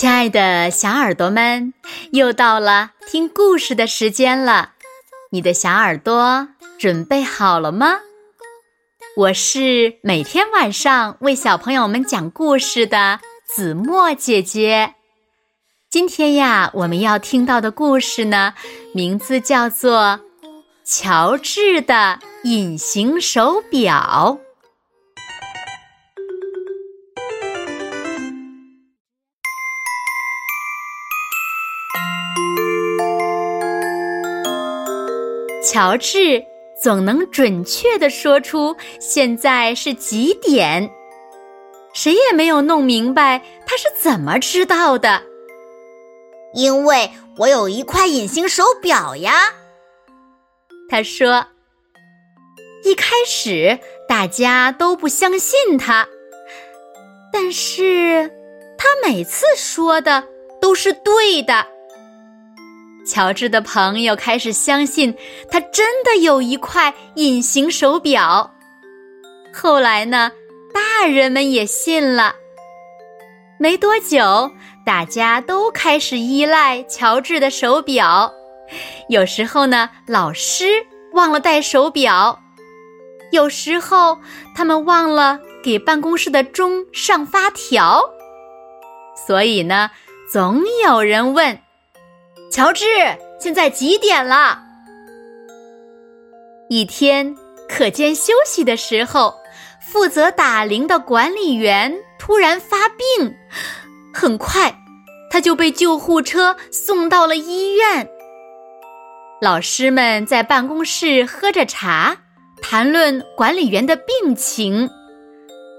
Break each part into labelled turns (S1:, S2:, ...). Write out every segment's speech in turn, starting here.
S1: 亲爱的小耳朵们，又到了听故事的时间了。你的小耳朵准备好了吗？我是每天晚上为小朋友们讲故事的子墨姐姐。今天呀，我们要听到的故事呢，名字叫做《乔治的隐形手表》。乔治总能准确地说出现在是几点，谁也没有弄明白他是怎么知道的。
S2: 因为我有一块隐形手表呀，
S1: 他说。一开始大家都不相信他，但是他每次说的都是对的。乔治的朋友开始相信他真的有一块隐形手表。后来呢，大人们也信了。没多久。大家都开始依赖乔治的手表，有时候呢，老师忘了带手表；有时候他们忘了给办公室的钟上发条。所以呢，总有人问：“乔治，现在几点了？”一天课间休息的时候，负责打铃的管理员突然发病。很快，他就被救护车送到了医院。老师们在办公室喝着茶，谈论管理员的病情。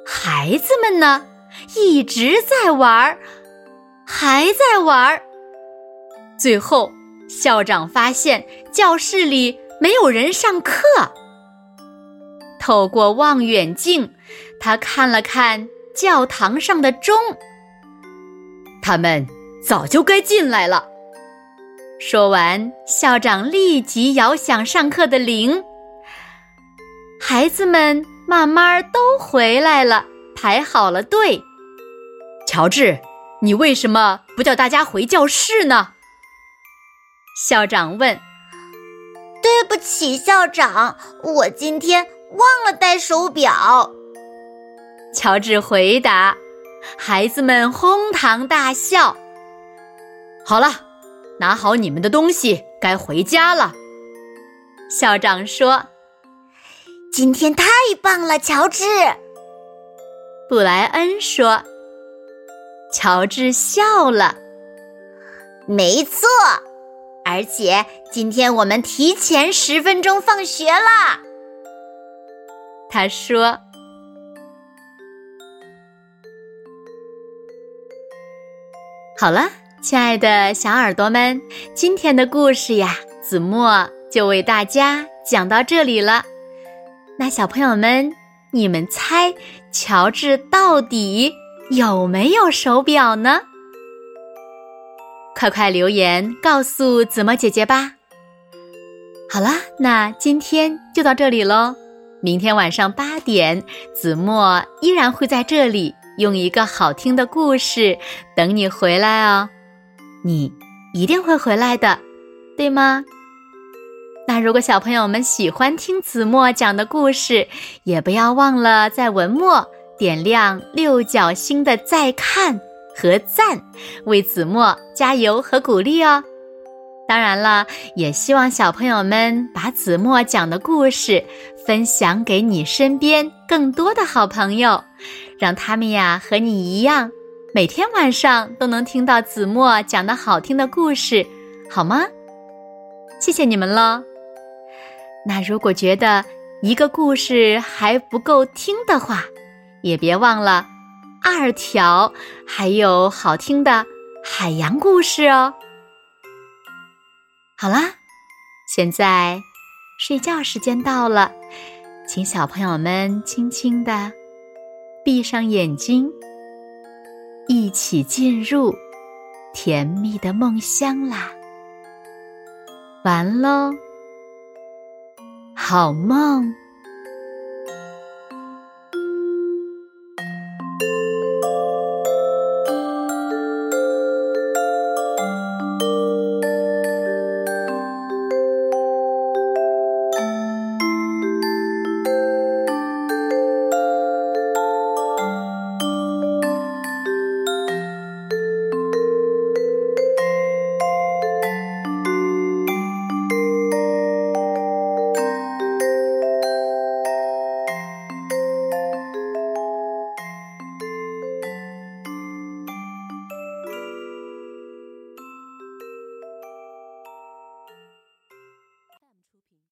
S1: 孩子们呢，一直在玩儿，还在玩儿。最后，校长发现教室里没有人上课。透过望远镜，他看了看教堂上的钟。他们早就该进来了。说完，校长立即摇响上课的铃。孩子们慢慢都回来了，排好了队。乔治，你为什么不叫大家回教室呢？校长问。
S2: 对不起，校长，我今天忘了带手表。
S1: 乔治回答。孩子们哄堂大笑。好了，拿好你们的东西，该回家了。校长说：“
S2: 今天太棒了，乔治。”
S1: 布莱恩说：“乔治笑了。”
S2: 没错，而且今天我们提前十分钟放学了。
S1: 他说。好了，亲爱的小耳朵们，今天的故事呀，子墨就为大家讲到这里了。那小朋友们，你们猜乔治到底有没有手表呢？快快留言告诉子墨姐姐吧。好了，那今天就到这里喽。明天晚上八点，子墨依然会在这里。用一个好听的故事等你回来哦，你一定会回来的，对吗？那如果小朋友们喜欢听子墨讲的故事，也不要忘了在文末点亮六角星的再看和赞，为子墨加油和鼓励哦。当然了，也希望小朋友们把子墨讲的故事分享给你身边更多的好朋友。让他们呀和你一样，每天晚上都能听到子墨讲的好听的故事，好吗？谢谢你们喽。那如果觉得一个故事还不够听的话，也别忘了二条还有好听的海洋故事哦。好啦，现在睡觉时间到了，请小朋友们轻轻的。闭上眼睛，一起进入甜蜜的梦乡啦！完喽，好梦。